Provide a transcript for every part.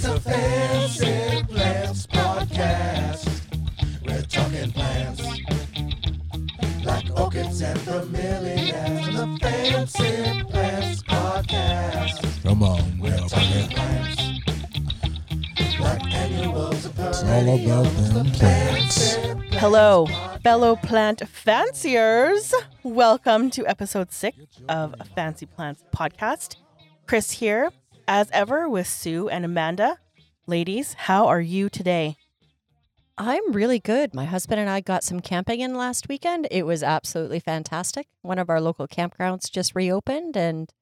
It's a fancy plants podcast. We're talking plants like orchids and bromeliads. The fancy plants podcast. Come on, We're talking plants like annuals of It's all about them plants. Hello, fellow plant fanciers. Welcome to episode six of Fancy Plants Podcast. Chris here, as ever, with Sue and Amanda. Ladies, how are you today? I'm really good. My husband and I got some camping in last weekend. It was absolutely fantastic. One of our local campgrounds just reopened and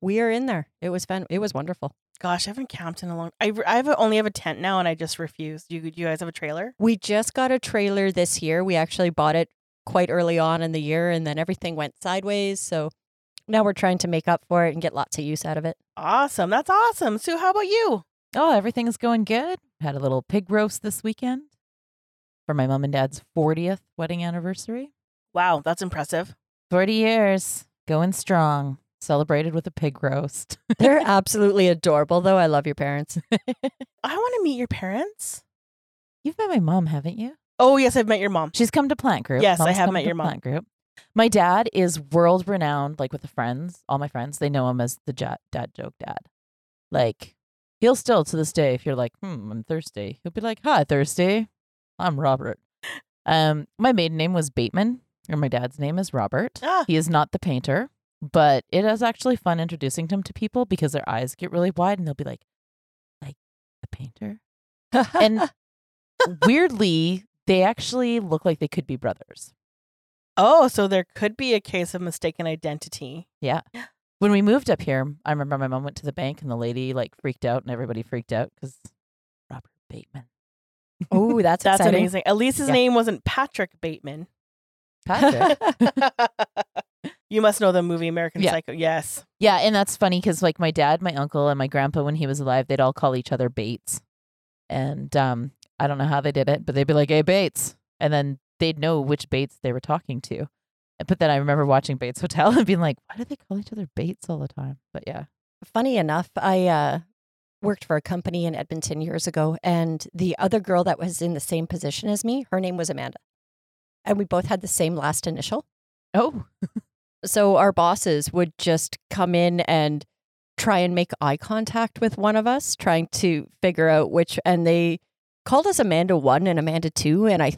we are in there. It was fun. It was wonderful. Gosh, I haven't camped in a long. I, I have a, only have a tent now, and I just refuse. You, you guys have a trailer? We just got a trailer this year. We actually bought it quite early on in the year and then everything went sideways. So now we're trying to make up for it and get lots of use out of it. Awesome. That's awesome. Sue, how about you? Oh, everything's going good. Had a little pig roast this weekend for my mom and dad's 40th wedding anniversary. Wow, that's impressive. 40 years, going strong. Celebrated with a pig roast. They're absolutely adorable, though. I love your parents. I want to meet your parents. You've met my mom, haven't you? Oh, yes, I've met your mom. She's come to Plant Group. Yes, I have met your mom. Plant Group. My dad is world renowned, like with the friends, all my friends. They know him as the ja- dad joke dad. Like, he'll still to this day, if you're like, hmm, I'm thirsty, he'll be like, hi, thirsty. I'm Robert. Um, my maiden name was Bateman, or my dad's name is Robert. Ah, He is not the painter, but it is actually fun introducing him to people because their eyes get really wide and they'll be like, like the painter. And weirdly, they actually look like they could be brothers. Oh, so there could be a case of mistaken identity. Yeah. When we moved up here, I remember my mom went to the bank and the lady like freaked out and everybody freaked out because Robert Bateman. oh, that's, That's exciting. amazing. At least his Yeah. name wasn't Patrick Bateman. Patrick. you must know the movie American Yeah. Psycho. Yes. yeah, and that's funny because like my dad, my uncle, and my grandpa when he was alive, they'd all call each other Bates. And um, I don't know how they did it, but they'd be like, "Hey, Bates," and then they'd know which Bates they were talking to. But then I remember watching Bates Hotel and being like, "Why do they call each other Bates all the time?" But yeah, Funny enough, I uh, worked for a company in Edmonton years ago, and the other girl that was in the same position as me, her name was Amanda. And we both had the same last initial. oh, So our bosses would just come in and try and make eye contact with one of us, trying to figure out which, and they called us Amanda 1 and Amanda 2, and I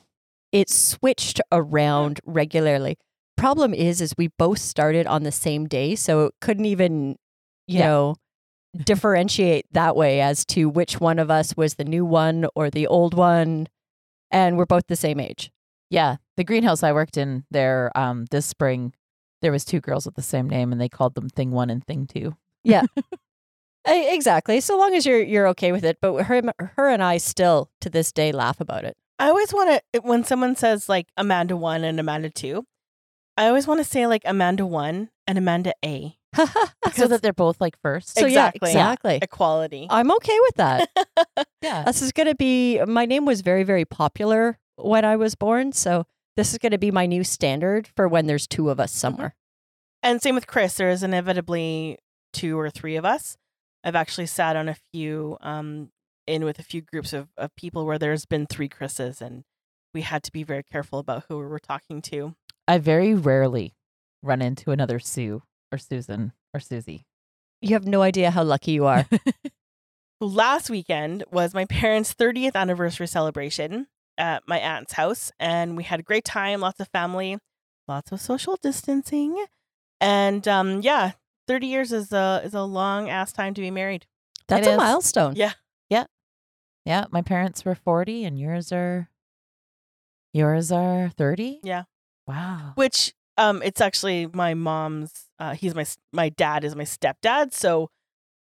it switched around regularly. Problem is is we both started on the same day, so it couldn't even, you Yeah. know, differentiate that way as to which one of us was the new one or the old one. And we're both the same age. Yeah, the greenhouse I worked in there um this spring, there was two girls with the same name, and they called them Thing One and Thing Two. E- Exactly. So long as you're you're okay with it. But her her and I still to this day laugh about it. I always want to, when someone says like Amanda 1 and Amanda 2, I always want to say like Amanda 1 and Amanda A. so that they're both like first. So yeah, Exactly. exactly. Equality. I'm okay with that. yeah, this is going to be my name was very very popular when I was born, so this is going to be my new standard for when there's two of us somewhere. And same with Chris. There is inevitably two or three of us. I've actually sat on a few, um, in with a few groups of, of people where there's been three Chris's, and we had to be very careful about who we were talking to. I very rarely run into another Sue or Susan or Susie. You have no idea how lucky you are. Last weekend was my parents' 30th anniversary celebration at my aunt's house, and we had a great time, lots of family, lots of social distancing. And um, yeah, 30 years is a, is a long ass time to be married. That's It a is. milestone. Yeah. Yeah, my parents were forty, and yours are yours are thirty. Yeah. Wow. which um it's actually my mom's uh he's my my dad is my stepdad so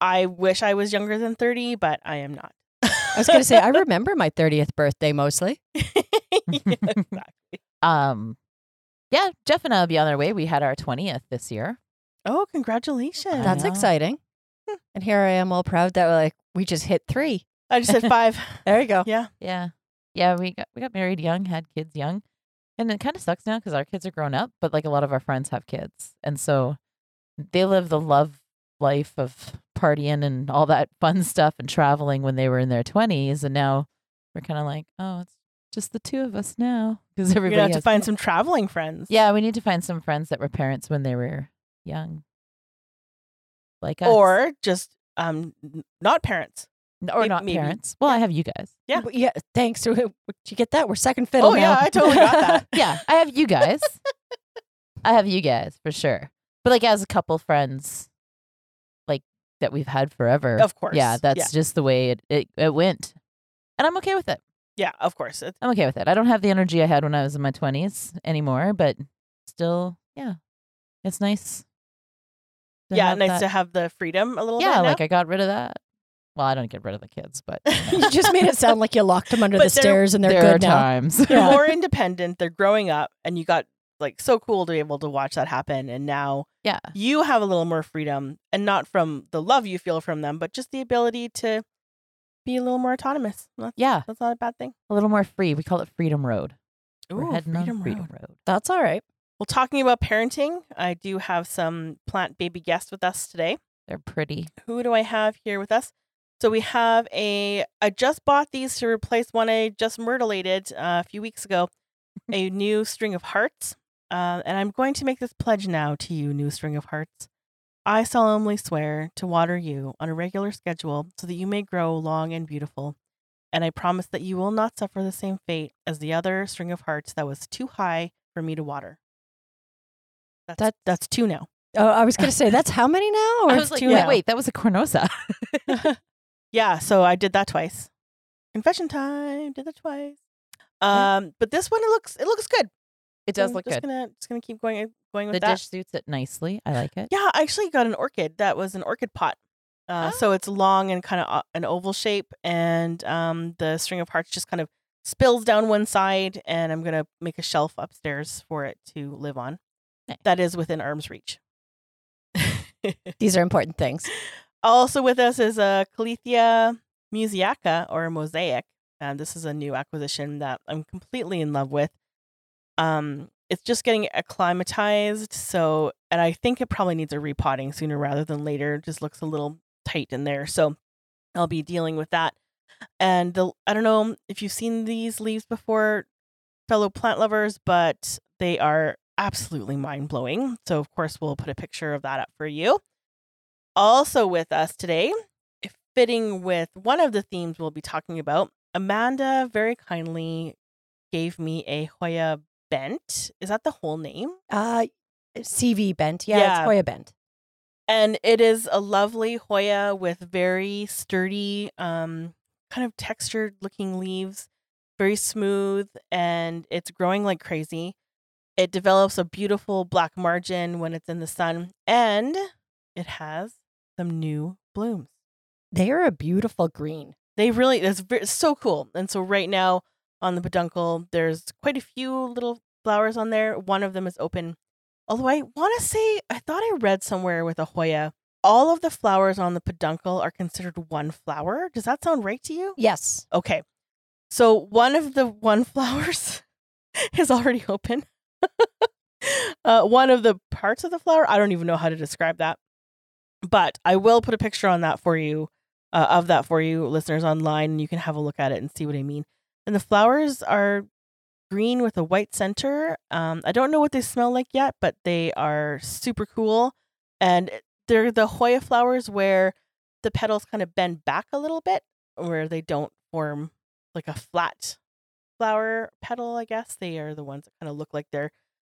i wish i was younger than 30 but i am not I was going to say I remember my 30th birthday mostly. Yeah, exactly. Um, yeah, Jeff and I will be on our way. We had our twentieth this year. oh congratulations That's exciting. And here I am all proud that like we just hit 3. I just said five There you go. yeah Yeah, yeah. We got we got married young, had kids young, and it kind of sucks now because our kids are grown up. But like a lot of our friends have kids, and so they live the love life of partying and all that fun stuff and traveling when they were in their 20s and now we're kind of like oh it's just the two of us now because everybody have to find some traveling friends. yeah we need to find some friends that were parents when they were young like us Or just um not parents. N- or may- not maybe. parents well i have you guys Yeah. W- yeah. Thanks. Did you get that? We're second fiddle Oh now. yeah, I totally got that. yeah i have you guys i have you guys for sure but like as a couple friends like that we've had forever Of course. yeah that's Yeah. just the way it, it, it went and i'm okay with it Yeah, of course. It's, i'm okay with it i don't have the energy i had when i was in my 20s anymore but still yeah it's nice yeah, nice that- to have the freedom a little yeah bit. now. like i got rid of that well i don't get rid of the kids but you just made it sound like you locked them under But the there- stairs and they're there are good now. times they're Yeah. more independent. They're growing up, and you got like so cool to be able to watch that happen. And now yeah you have a little more freedom, and not from the love you feel from them, but just the ability to be a little more autonomous. That's, yeah that's not a bad thing. a little more free we call it freedom road we're Ooh, heading Freedom on freedom Road. road That's all right. Well, talking about parenting, I do have some plant baby guests with us today. they're pretty Who do I have here with us? So we have a. I just bought these to replace one I just myrtleated uh, a few weeks ago. a new string of hearts, uh, and I'm going to make this pledge now to you, new string of hearts. I solemnly swear to water you on a regular schedule so that you may grow long and beautiful. And I promise that you will not suffer the same fate as the other string of hearts that was too high for me to water. That's, That- that's two now. Oh, I was going to say that's how many now? Or I it's was like, two wait, now? wait, that was a carnosa. yeah, so I did that twice. Confession time. Did that twice. Um, but this one it looks it looks good. It does So look just good. Gonna just gonna keep going going with that. The that. dish suits it nicely. I like it. Yeah, I actually got an orchid that was an orchid pot. Uh, So it's long and kind of an oval shape, and um, the string of hearts just kind of spills down one side, and I'm gonna make a shelf upstairs for it to live on. Nice. That is within arm's reach. These are important things. also with us is a Calathea musaica or mosaic. And this is a new acquisition that I'm completely in love with. Um, it's just getting acclimatized, so and I think it probably needs a repotting sooner rather than later. It just looks a little tight in there, so I'll be dealing with that. And the I don't know if you've seen these leaves before, fellow plant lovers, but they are absolutely mind blowing. So of course we'll put a picture of that up for you. Also with us today, fitting with one of the themes we'll be talking about, Amanda very kindly gave me a Hoya bent. Is that the whole name? Uh, CV bent. Yeah, Yeah. it's Hoya bent. And it is a lovely Hoya with very sturdy, um, kind of textured looking leaves, very smooth, and it's growing like crazy. It develops a beautiful black margin when it's in the sun, and it has some new blooms. They are a beautiful green. They really it's, so cool. And so right now on the peduncle, there's quite a few little flowers on there. One of them is open. Although I want to say I thought I read somewhere with a Hoya, all of the flowers on the peduncle are considered one flower. Does that sound right to you? Yes. Okay. So one of the one flowers is already open. uh, one of the parts of the flower, I don't even know how to describe that. But I will put a picture on that for you, uh, of that for you, listeners online, and you can have a look at it and see what I mean. And the flowers are green with a white center. Um, I don't know what they smell like yet, but they are super cool. And they're the Hoya flowers where the petals kind of bend back a little bit, where they don't form like a flat flower petal, I guess. They are the ones that kind of look like they're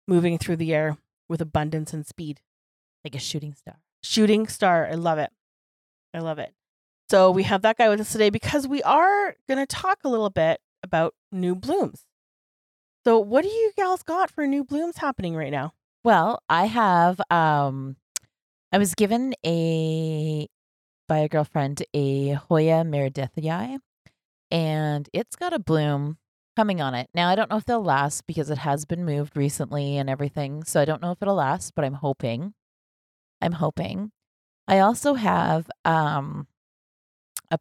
moving through the air with abundance and speed. Like a shooting star. Shooting star. I love it. I love it. So we have that guy with us today because we are going to talk a little bit about new blooms. So what do you gals got for new blooms happening right now? Well, I have um I was given a by a girlfriend a Hoya meredithii and it's got a bloom coming on it. Now I don't know if they'll last because it has been moved recently and everything. So I don't know if it'll last, but I'm hoping. I'm hoping. I also have um a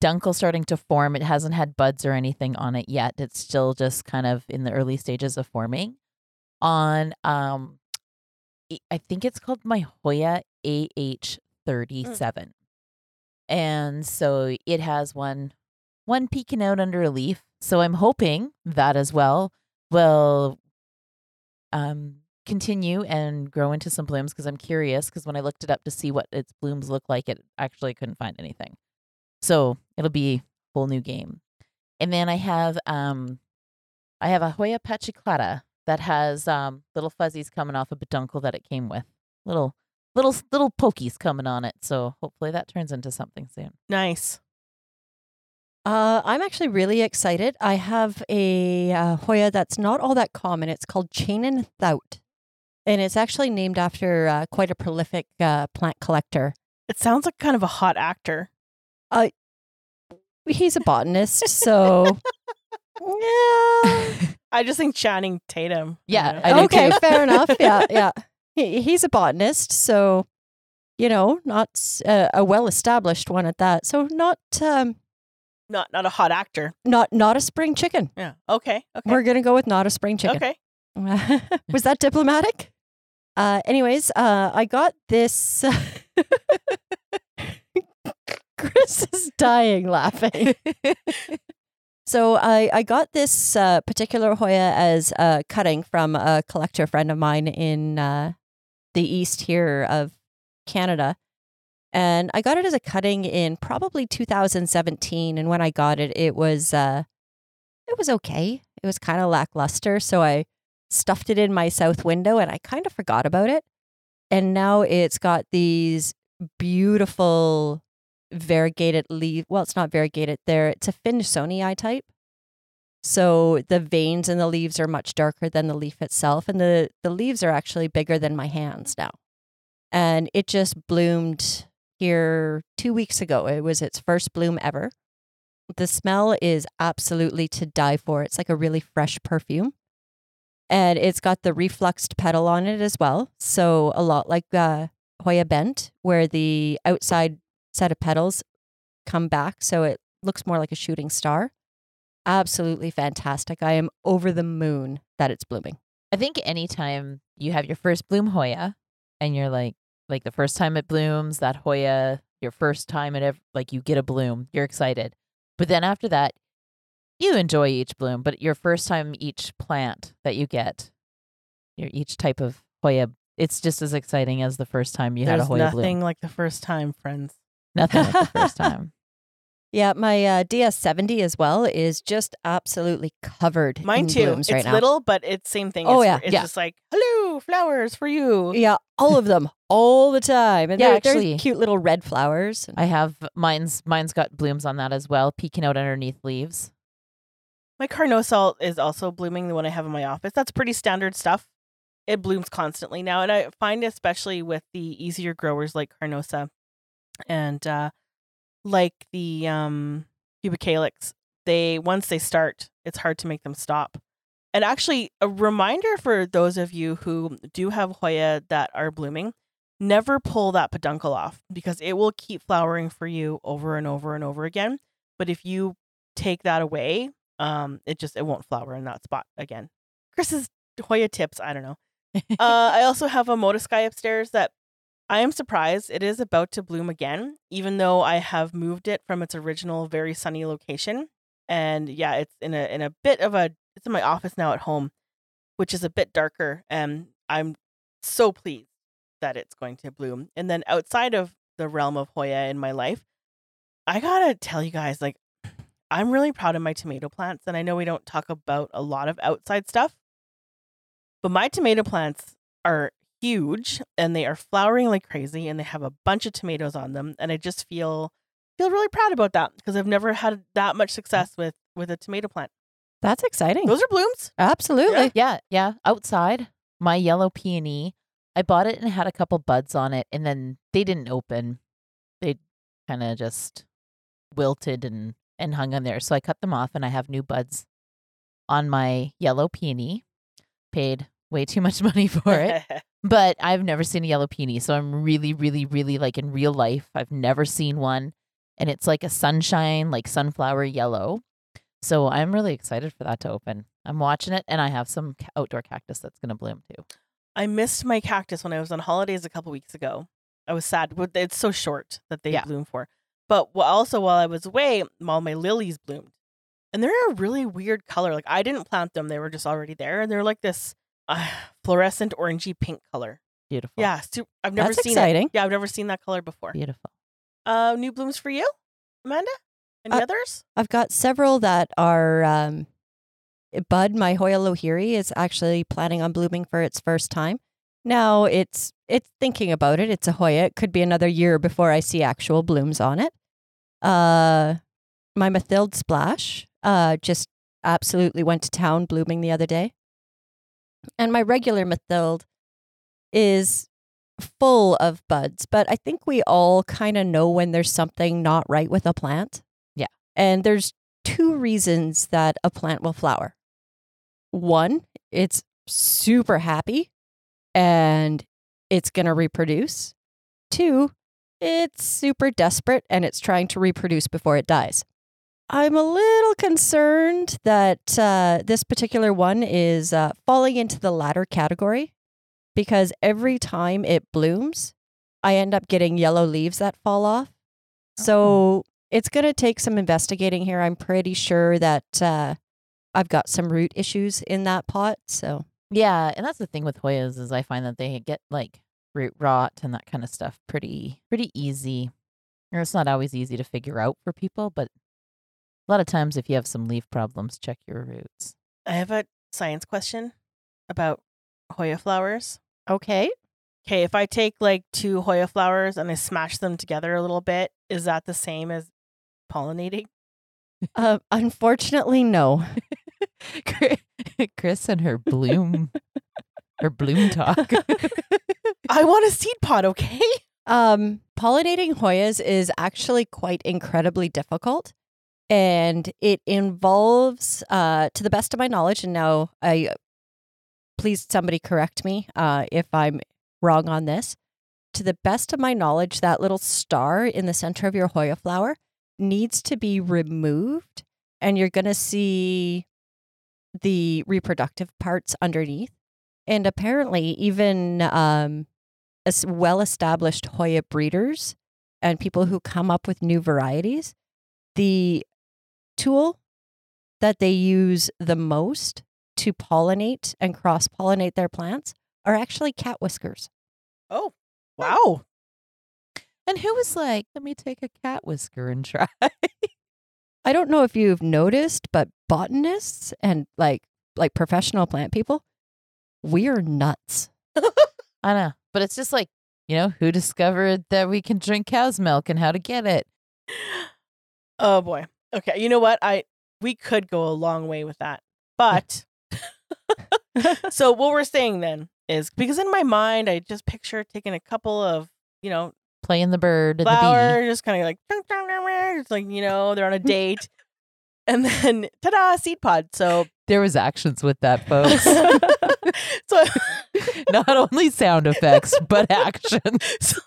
peduncle starting to form. It hasn't had buds or anything on it yet. It's still just kind of in the early stages of forming on um I- think it's called my Hoya AH 37. And so it has one one peeking out under a leaf. So I'm hoping that as well will um continue and grow into some blooms because I'm curious because when I looked it up to see what its blooms look like, it actually couldn't find anything. So it'll be a whole new game. And then I have um I have a Hoya pachyclada that has um little fuzzies coming off a peduncle that it came with. Little little little pokies coming on it. So hopefully that turns into something soon. Nice. Uh, I'm actually really excited. I have a uh, Hoya that's not all that common. It's called Chanin Thout. And it's actually named after uh, quite a prolific uh, plant collector. It sounds like kind of a hot actor. Uh, He's a botanist, so. yeah. I just think Channing Tatum. you Yeah, know? Okay, fair enough. Yeah, yeah. He, he's a botanist, so you know, not uh, a well-established one at that. So not um, not not a hot actor. not not a spring chicken. Yeah. Okay. Okay. We're gonna go with not a spring chicken. okay. Was that diplomatic? Uh, anyways, uh, I got this. Chris is dying laughing. so I, I got this uh, particular Hoya as a cutting from a collector friend of mine in uh, the east here of Canada. And I got it as a cutting in probably 2017. And when I got it, it was uh, it was okay. It was kind of lackluster. So I stuffed it in my south window and I kind of forgot about it. And now it's got these beautiful variegated leaf. Well, it's not variegated there. It's a finlaysonii type. So the veins in the leaves are much darker than the leaf itself. And the, the leaves are actually bigger than my hands now. And it just bloomed here two weeks ago. It was its first bloom ever. The smell is absolutely to die for. It's like a really fresh perfume. And it's got the reflexed petal on it as well. So a lot like uh, Hoya Bent, where the outside set of petals come back. So it looks more like a shooting star. Absolutely fantastic. I am over the moon that it's blooming. I think anytime you have your first bloom Hoya and you're like like the first time it blooms, that Hoya, your first time it ever like you get a bloom, you're excited. But then after that, you enjoy each bloom, but your first time each plant that you get, your each type of Hoya, it's just as exciting as the first time you had a There's Hoya nothing bloom. like the first time, friends. Nothing like the first time. Yeah, my uh, DS70 as well is just absolutely covered Mine in too. blooms it's right now. little, but it's same thing. Oh, it's, yeah, It's yeah. just like, hello, flowers for you. Yeah, all of them, all the time. And Yeah, they're, they're actually- cute little red flowers. I have mine's mine's got blooms on that as well, peeking out underneath leaves. My carnosal is also blooming, the one I have in my office. That's pretty standard stuff. It blooms constantly now. And I find, especially with the easier growers like Carnosa and uh, like the um, Pubicalyx, they once they start, it's hard to make them stop. And actually, a reminder for those of you who do have Hoya that are blooming, never pull that peduncle off because it will keep flowering for you over and over and over again. But if you take that away, um, it just it won't flower in that spot again. Chris's Hoya tips, I don't know. uh, I also have a Motoskei upstairs that I am surprised it is about to bloom again, even though I have moved it from its original very sunny location. And yeah, it's in a in a bit of a it's in my office now at home, which is a bit darker. And I'm so pleased that it's going to bloom. And then outside of the realm of Hoya in my life, I gotta tell you guys, like, I'm really proud of my tomato plants. And I know we don't talk about a lot of outside stuff, but my tomato plants are huge and they are flowering like crazy and they have a bunch of tomatoes on them. And I just feel feel really proud about that because I've never had that much mm. success with with a tomato plant. That's exciting. Those are blooms. Absolutely. Yeah, yeah. Outside, my yellow peony, I bought it and had a couple buds on it, and then they didn't open. They kind of just wilted and and hung on there. So I cut them off, and I have new buds on my yellow peony. Paid way too much money for it, but I've never seen a yellow peony, so I'm really, really, really like in real life. I've never seen one, and it's like a sunshine, like sunflower yellow. So I'm really excited for that to open. I'm watching it, and I have some outdoor cactus that's going to bloom too. I missed my cactus when I was on holidays a couple weeks ago. I was sad. It's so short that they Yeah. bloom for. But also while I was away, all my lilies bloomed, and they're a really weird color. Like I didn't plant them; they were just already there, and they're like this uh, fluorescent orangey pink color. Beautiful. Yeah, I've never That's seen exciting. it. Yeah, I've never seen that color before. Beautiful. Uh, new blooms for you, Amanda. Any Uh, others? I've got several that are um, bud. My Hoya lohiri is actually planning on blooming for its first time. Now it's it's thinking about it. It's a Hoya. It could be another year before I see actual blooms on it. Uh, my Mathilde splash uh, just absolutely went to town blooming the other day, and my regular Mathilde is full of buds. But I think we all kind of know when there's something not right with a plant. Yeah. And there's two reasons that a plant will flower. One, it's super happy and it's going to reproduce. Two, it's super desperate and it's trying to reproduce before it dies. I'm a little concerned that uh, this particular one is uh, falling into the latter category because every time it blooms, I end up getting yellow leaves that fall off. So it's going to take some investigating here. I'm pretty sure that uh, I've got some root issues in that pot. So Yeah, and that's the thing with Hoyas is I find that they get like root rot and that kind of stuff pretty pretty easy. Or it's not always easy to figure out for people, but a lot of times if you have some leaf problems, check your roots. I have a science question about Hoya flowers. okay, Okay, if I take like two Hoya flowers and I smash them together a little bit, is that the same as pollinating? uh, unfortunately, no. Chris and her bloom her bloom talk. I want a seed pod, okay? Um, pollinating Hoyas is actually quite incredibly difficult. And it involves, uh, to the best of my knowledge, and now I please somebody correct me uh, if I'm wrong on this. To the best of my knowledge, that little star in the center of your Hoya flower needs to be removed, and you're going to see the reproductive parts underneath. And apparently, even um, as well-established Hoya breeders and people who come up with new varieties, the tool that they use the most to pollinate and cross-pollinate their plants are actually cat whiskers. Oh, wow. and who was like, let me take a cat whisker and try. I don't know if you've noticed, but botanists and like like professional plant people, we're nuts. I know. But it's just like, you know, who discovered that we can drink cow's milk and how to get it? Oh boy. Okay, you know what? I we could go a long way with that. But so what we're saying then is because in my mind I just picture taking a couple of, you know, Playing the bird and the flower, just kind of like it's like, you know, they're on a date. and then ta-da, seed pod. So. There was actions with that, folks. so, Not only sound effects, but action. so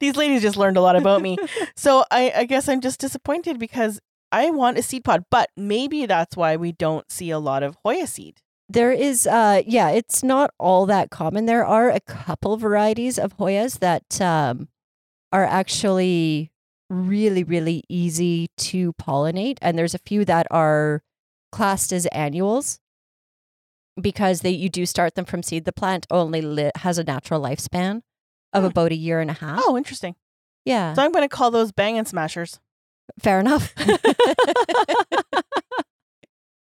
these ladies just learned a lot about me. So I, I guess I'm just disappointed because I want a seed pod, but maybe that's why we don't see a lot of Hoya seed. There is, uh, yeah, it's not all that common. There are a couple varieties of Hoyas that um, are actually really, really easy to pollinate, and there's a few that are classed as annuals because they you do start them from seed. The plant only li- has a natural lifespan of Hmm. about a year and a half. Oh, interesting. yeah, So I'm going to call those bang and smashers. fair enough.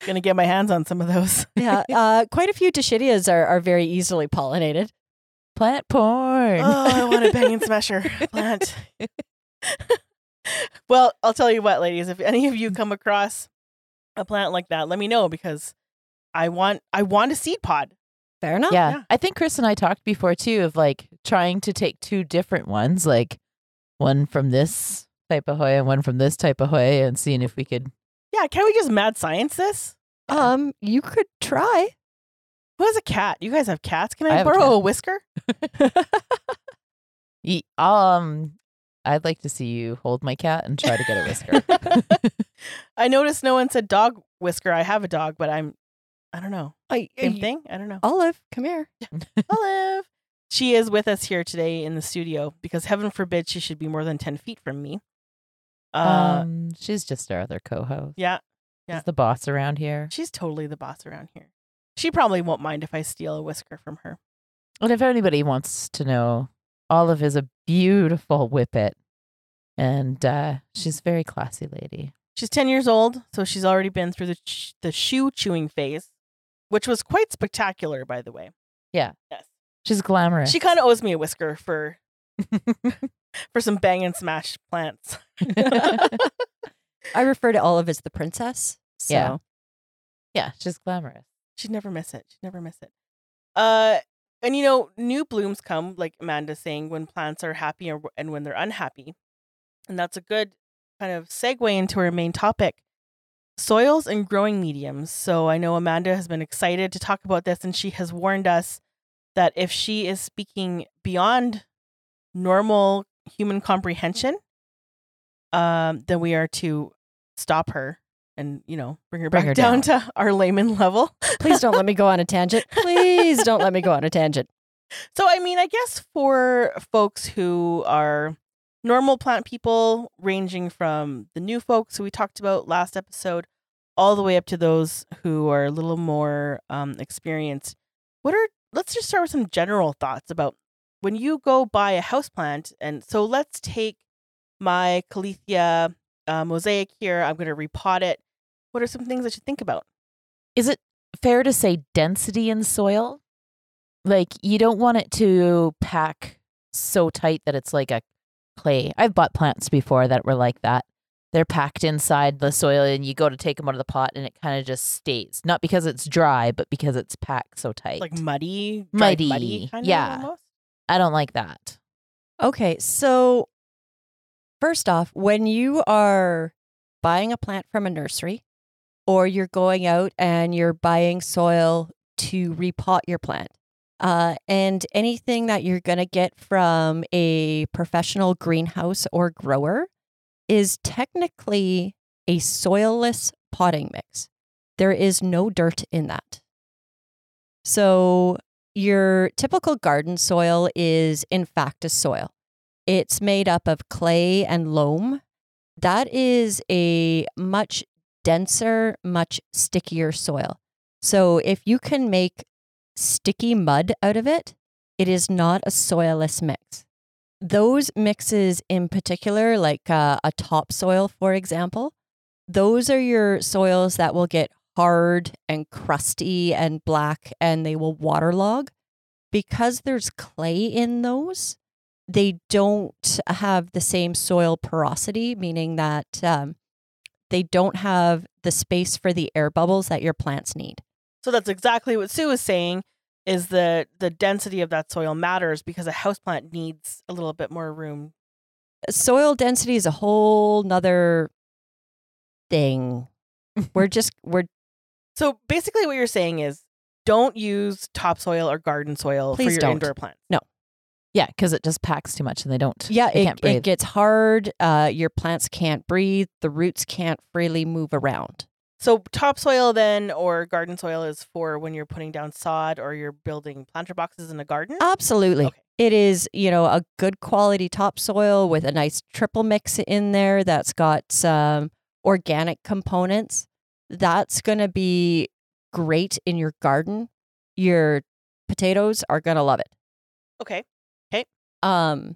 Going to get my hands on some of those. yeah, uh, quite a few Dischidias are, are very easily pollinated. Plant porn. Oh, I want a bang and smasher plant. well, I'll tell you what, ladies. If any of you come across a plant like that, let me know because I want I want a seed pod. Fair enough. yeah. yeah. I think Chris and I talked before too of like trying to take two different ones, like one from this type of Hoya and one from this type of Hoya and seeing if we could Yeah, can we just mad science this? Um, you could try. Who has a cat? You guys have cats? Can I I, have a borrow a whisker? eat. Um, I'd like to see you hold my cat and try to get a whisker. I noticed no one said dog whisker. I have a dog, but I'm I don't know. I, Same I- thing? I don't know. Olive, come here. Olive. she is with us here today in the studio because heaven forbid she should be more than 10 feet from me. Uh, um, she's just our other co-host. yeah, yeah. She's the boss around here. she's totally the boss around here. She probably won't mind if I steal a whisker from her. And if anybody wants to know, Olive is a beautiful whippet, and uh, she's a very classy lady. She's 10 years old, so she's already been through the, ch- the shoe chewing phase, which was quite spectacular, by the way. Yeah. Yes. She's glamorous. She kind of owes me a whisker for for some bang and smash plants. I refer to Olive as the princess. So Yeah. yeah, she's glamorous. She'd never miss it. She'd never miss it. Uh, and you know, new blooms come, like Amanda's saying, when plants are happy or, and when they're unhappy. And that's a good kind of segue into our main topic soils and growing mediums. So I know Amanda has been excited to talk about this, and she has warned us that if she is speaking beyond normal human comprehension, um, then we are to stop her and, you know, bring her Bring back her down, down. to our layman level. please don't let me go on a tangent. Please don't let me go on a tangent. So, I mean, I guess for folks who are normal plant people, ranging from the new folks who we talked about last episode, all the way up to those who are a little more um, experienced, what are, let's just start with some general thoughts about when you go buy a houseplant. And so let's take my Calathea uh, mosaic here. I'm going to repot it. What are some things I should think about? Is it fair to say density in soil? Like you don't want it to pack so tight that it's like a clay. I've bought plants before that were like that. They're packed inside the soil and you go to take them out of the pot and it kind of just stays. Not because it's dry, but because it's packed so tight. Like muddy, Muddy, muddy kind of yeah. almost? I don't like that. Okay, so first off, when you are buying a plant from a nursery or you're going out and you're buying soil to repot your plant, uh, and anything that you're going to get from a professional greenhouse or grower is technically a soilless potting mix. There is no dirt in that. So, your typical garden soil is, in fact, a soil. It's made up of clay and loam. That is a much denser, much stickier soil. So, if you can make sticky mud out of it, it is not a soilless mix. Those mixes in particular, like uh, a topsoil, for example, those are your soils that will get hard and crusty and black and they will waterlog. Because there's clay in those, they don't have the same soil porosity, meaning that um, they don't have the space for the air bubbles that your plants need. So that's exactly what Sue was saying is the the density of that soil matters because a houseplant needs a little bit more room. Soil density is a whole nother thing. we're just we're So basically what you're saying is don't use topsoil or garden soil Please for your don't. indoor plants. No. Yeah, because it just packs too much and they don't. yeah, they it, can't breathe. it gets hard. Uh, your plants can't breathe. The roots can't freely move around. So topsoil then or garden soil is for when you're putting down sod or you're building planter boxes in a garden. Absolutely. Okay. It is, you know, a good quality topsoil with a nice triple mix in there that's got some organic components. That's going to be great in your garden. Your potatoes are going to love it. Okay. Okay. Um,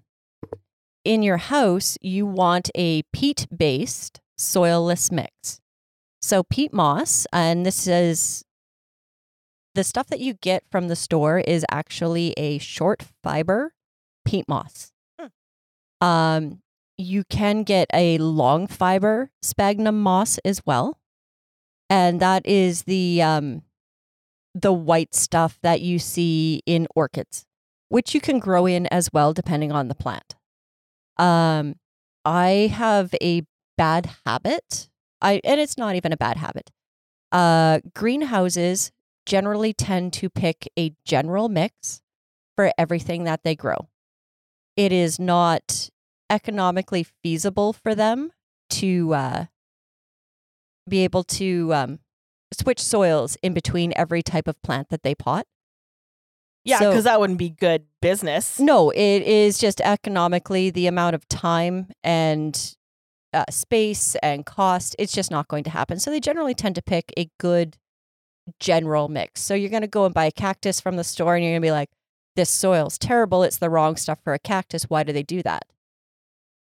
in your house, you want a peat based soilless mix. So, peat moss, and this is the stuff that you get from the store is actually a short fiber peat moss. Hmm. Um, you can get a long fiber sphagnum moss as well, and that is the um, the white stuff that you see in orchids, which you can grow in as well depending on the plant. Um, I have a bad habit. I and it's not even a bad habit. Uh, greenhouses generally tend to pick a general mix for everything that they grow. It is not economically feasible for them to uh, be able to um, switch soils in between every type of plant that they pot. Yeah, So- because that wouldn't be good business. No, it is just economically the amount of time and uh, space and cost. It's just not going to happen. So they generally tend to pick a good general mix. So you're going to go and buy a cactus from the store and you're going to be like, this soil's terrible. It's the wrong stuff for a cactus. Why do they do that?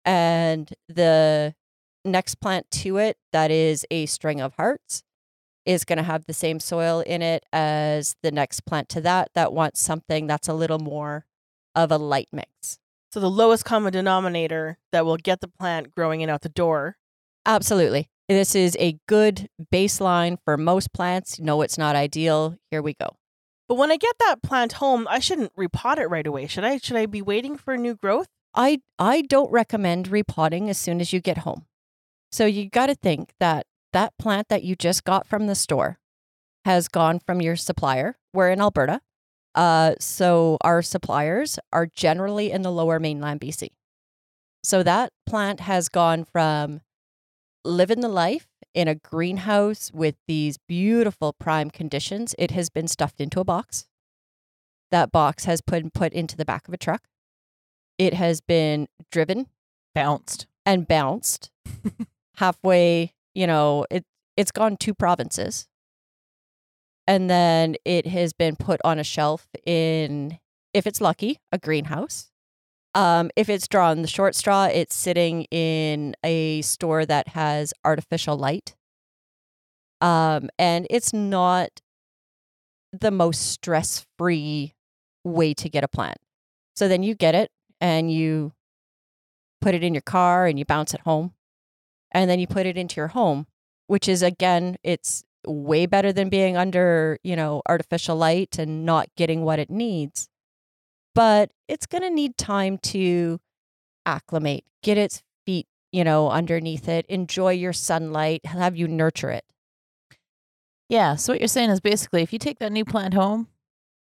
And the next plant to it, that is a string of hearts, is going to have the same soil in it as the next plant to that, that wants something that's a little more of a light mix. So the lowest common denominator that will get the plant growing and out the door. Absolutely. This is a good baseline for most plants. No, it's not ideal. Here we go. But when I get that plant home, I shouldn't repot it right away. Should I? Should I be waiting for new growth? I I don't recommend repotting as soon as you get home. So you got to think that that plant that you just got from the store has gone from your supplier. We're in Alberta. Uh, so our suppliers are generally in the lower mainland BC. So that plant has gone from living the life in a greenhouse with these beautiful prime conditions. It has been stuffed into a box. That box has been put into the back of a truck. It has been driven Bounced. and bounced halfway, you know, it it's gone two provinces. And then it has been put on a shelf in if it's lucky, a greenhouse. Um, if it's drawn the short straw, it's sitting in a store that has artificial light. Um, and it's not the most stress free way to get a plant. So then you get it and you put it in your car and you bounce it home. And then you put it into your home, which is again, it's way better than being under, you know, artificial light and not getting what it needs. But it's going to need time to acclimate, get its feet, you know, underneath it, enjoy your sunlight, have you nurture it. Yeah. So what you're saying is basically if you take that new plant home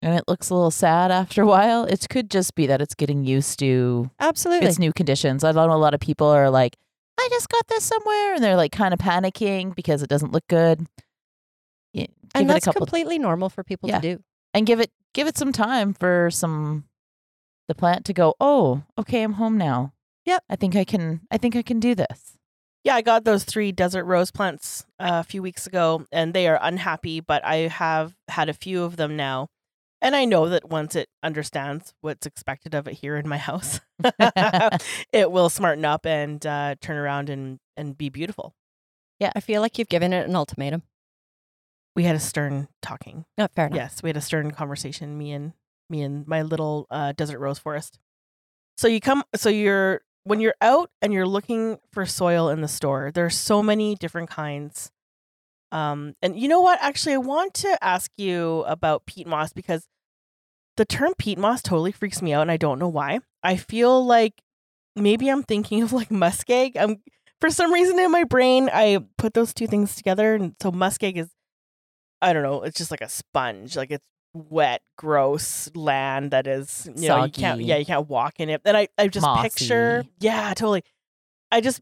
and it looks a little sad after a while, it could just be that it's getting used to Absolutely. its new conditions. I know a lot of people are like, I just got this somewhere and they're like kind of panicking because it doesn't look good. Yeah, and that's couple completely normal for people Yeah. to do. and give it give it some time for some the plant to go, "Oh, okay, I'm home now." Yep. I think I can I think I can do this. Yeah, I got those three desert rose plants uh, a few weeks ago, and they are unhappy. But I have had a few of them now, and I know that once it understands what's expected of it here in my house, it will smarten up and uh, turn around and and be beautiful. Yeah, I feel like you've given it an ultimatum. We had a stern talking. Not fair enough. Yes, we had a stern conversation. Me and me and my little uh, desert rose forest. So you come. So you're when you're out and you're looking for soil in the store. There's so many different kinds. Um, and you know what? Actually, I want to ask you about peat moss because the term peat moss totally freaks me out, and I don't know why. I feel like maybe I'm thinking of like muskeg. I'm for some reason in my brain I put those two things together, and so muskeg is I don't know. It's just like a sponge. Like it's wet, gross land that is you know you can't Soggy. yeah you can't walk in it. And I I just picture yeah totally. I just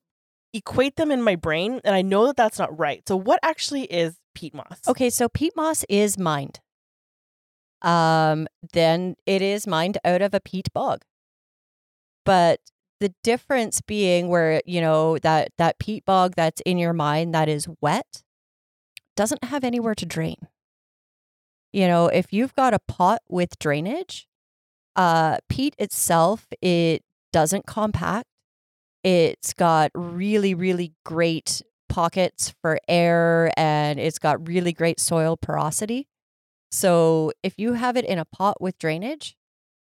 equate them in my brain, and I know that that's not right. So what actually is peat moss? Okay, so peat moss is mined. Um, then it is mined out of a peat bog. But the difference being where, you know, that that peat bog that's in your mine that is wet doesn't have anywhere to drain. You know, if you've got a pot with drainage, uh peat itself it doesn't compact. It's got really really great pockets for air and it's got really great soil porosity. So if you have it in a pot with drainage,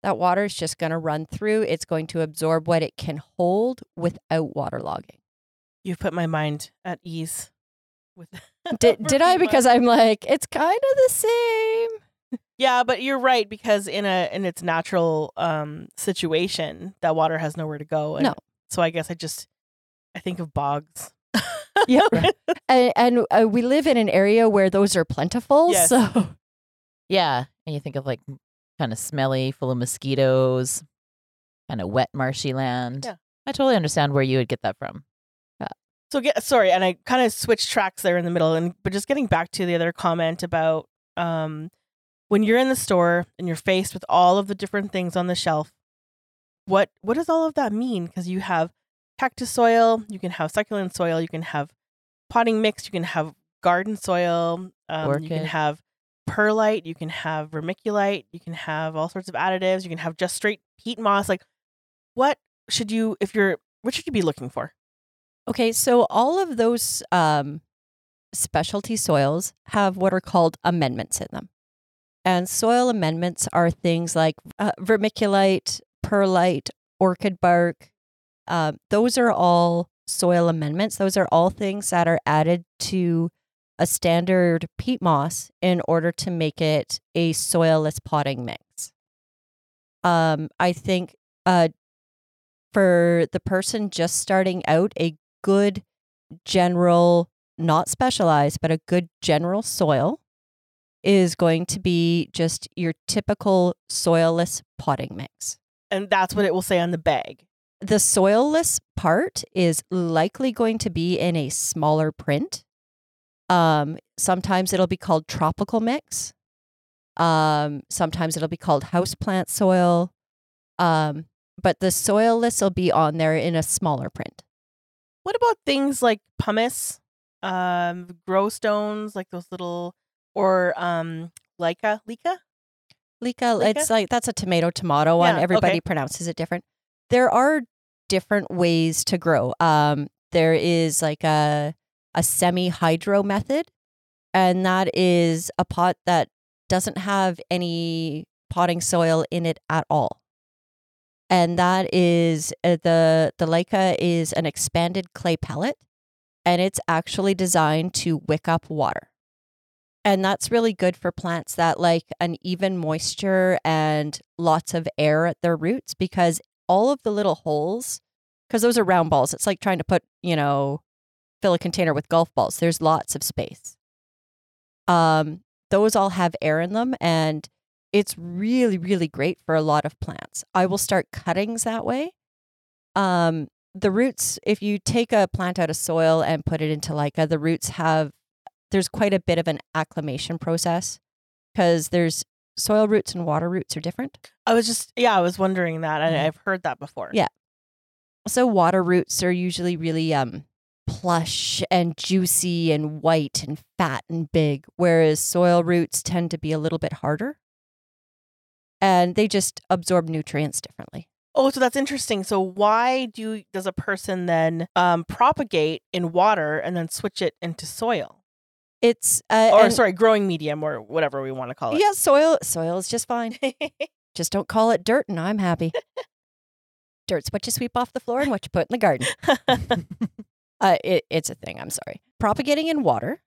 that water is just going to run through. It's going to absorb what it can hold without waterlogging. You've put my mind at ease. With Did, did I? Because I'm like, it's kind of the same. Yeah, but you're right because in a in its natural um situation, that water has nowhere to go. And No. So I guess I just I think of bogs. Yeah. And, and uh, we live in an area where those are plentiful. Yes. So Yeah, and you think of like kind of smelly, full of mosquitoes, kind of wet, marshy land. Yeah. I totally understand where you would get that from. Yeah. So get sorry, and I kind of switched tracks there in the middle, and but just getting back to the other comment about um when you're in the store and you're faced with all of the different things on the shelf, what what does all of that mean? Because you have cactus soil, you can have succulent soil, you can have potting mix, you can have garden soil, um, you can have perlite, you can have vermiculite, you can have all sorts of additives, you can have just straight peat moss. Like, what should you if you're what should you be looking for? Okay, so all of those um, specialty soils have what are called amendments in them. And soil amendments are things like uh, vermiculite, perlite, orchid bark. Um, those are all soil amendments. Those are all things that are added to a standard peat moss in order to make it a soilless potting mix. Um, I think uh, for the person just starting out, a good general, not specialized, but a good general soil is going to be just your typical soilless potting mix. And that's what it will say on the bag. The soilless part is likely going to be in a smaller print. Um, sometimes it'll be called tropical mix. Um, sometimes it'll be called houseplant soil. Um, but the soilless will be on there in a smaller print. What about things like pumice, um, grow stones, like those little, or um, LECA, LECA? It's like that's a tomato tomato one. Yeah, Everybody okay. pronounces it different. There are different ways to grow. Um, there is like a a semi hydro method, and that is a pot that doesn't have any potting soil in it at all. And that is uh, the the LECA is an expanded clay pellet, and it's actually designed to wick up water. And that's really good for plants that like an even moisture and lots of air at their roots because all of the little holes, because those are round balls, it's like trying to put, you know, fill a container with golf balls. There's lots of space. Um, those all have air in them and it's really, really great for a lot of plants. I will start cuttings that way. Um, the roots, if you take a plant out of soil and put it into like the roots have there's quite a bit of an acclimation process because there's soil roots and water roots are different. I was just, yeah, I was wondering that. and Mhm. I've heard that before. Yeah. So water roots are usually really um plush and juicy and white and fat and big, whereas soil roots tend to be a little bit harder. And they just absorb nutrients differently. Oh, so that's interesting. So why do does a person then um, propagate in water and then switch it into soil, It's uh, or and- sorry, growing medium, or whatever we want to call it? yeah, soil soil is just fine. Just don't call it dirt, and I'm happy. Dirt's what you sweep off the floor and what you put in the garden. Uh, it, it's a thing. I'm sorry. Propagating in water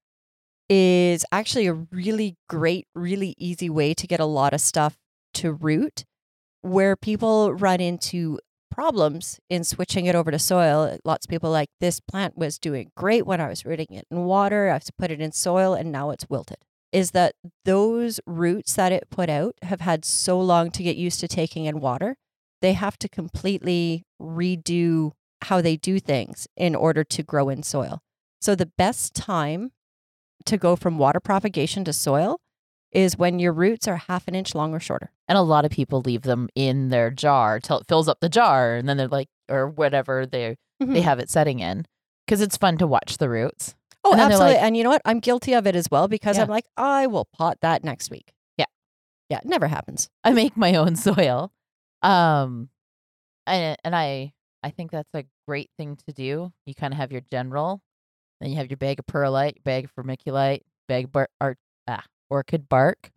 is actually a really great, really easy way to get a lot of stuff to root. Where people run into problems in switching it over to soil, lots of people like this plant was doing great when I was rooting it in water. I have to put it in soil and now it's wilted. Is that those roots that it put out have had so long to get used to taking in water, they have to completely redo how they do things in order to grow in soil. So the best time to go from water propagation to soil is when your roots are half an inch long or shorter. And a lot of people leave them in their jar till it fills up the jar, and then they're like, or whatever they Mm-hmm. they have it setting in, because it's fun to watch the roots. Oh, And absolutely. like- and you know what? I'm guilty of it as well because Yeah. I'm like, I will pot that next week. Yeah. Yeah, it never happens. I make my own soil, um, and and I I think that's a great thing to do. You kind of have your general, then you have your bag of perlite, bag of vermiculite, bag of bar- ah, orchid bark.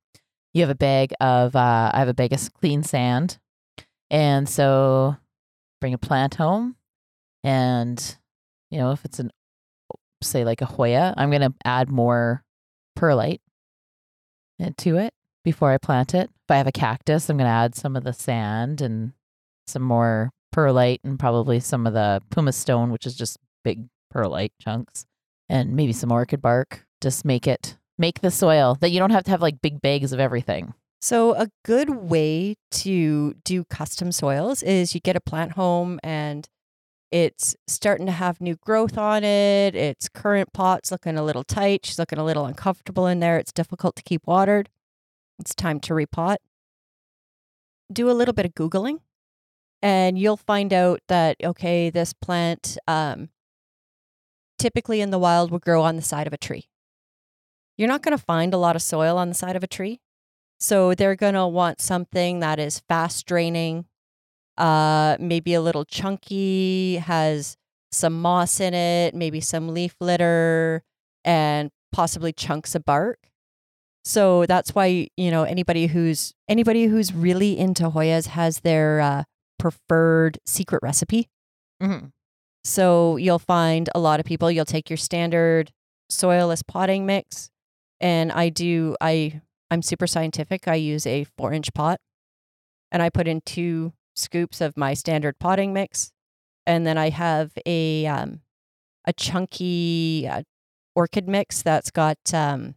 You have a bag of uh, I have a bag of clean sand, and so bring a plant home, and you know if it's an say like a Hoya, I'm gonna add more perlite into it before I plant it. If I have a cactus, I'm going to add some of the sand and some more perlite and probably some of the pumice stone, which is just big perlite chunks, and maybe some orchid bark. Just make it make the soil that you don't have to have like big bags of everything. So, a good way to do custom soils is you get a plant home and it's starting to have new growth on it. Its current pot's looking a little tight. She's looking a little uncomfortable in there. It's difficult to keep watered. it's time to repot. Do a little bit of Googling and you'll find out that, okay, this plant um, typically in the wild will grow on the side of a tree. You're not going to find a lot of soil on the side of a tree. So they're going to want something that is fast draining, uh, maybe a little chunky, has some moss in it, maybe some leaf litter, and possibly chunks of bark. So that's why you know anybody who's anybody who's really into Hoyas has their uh, preferred secret recipe. Mhm. So you'll find a lot of people. You'll take your standard soilless potting mix, and I do. I I'm super scientific. I use a four inch pot, and I put in two scoops of my standard potting mix, and then I have a um, a chunky uh, orchid mix that's got um,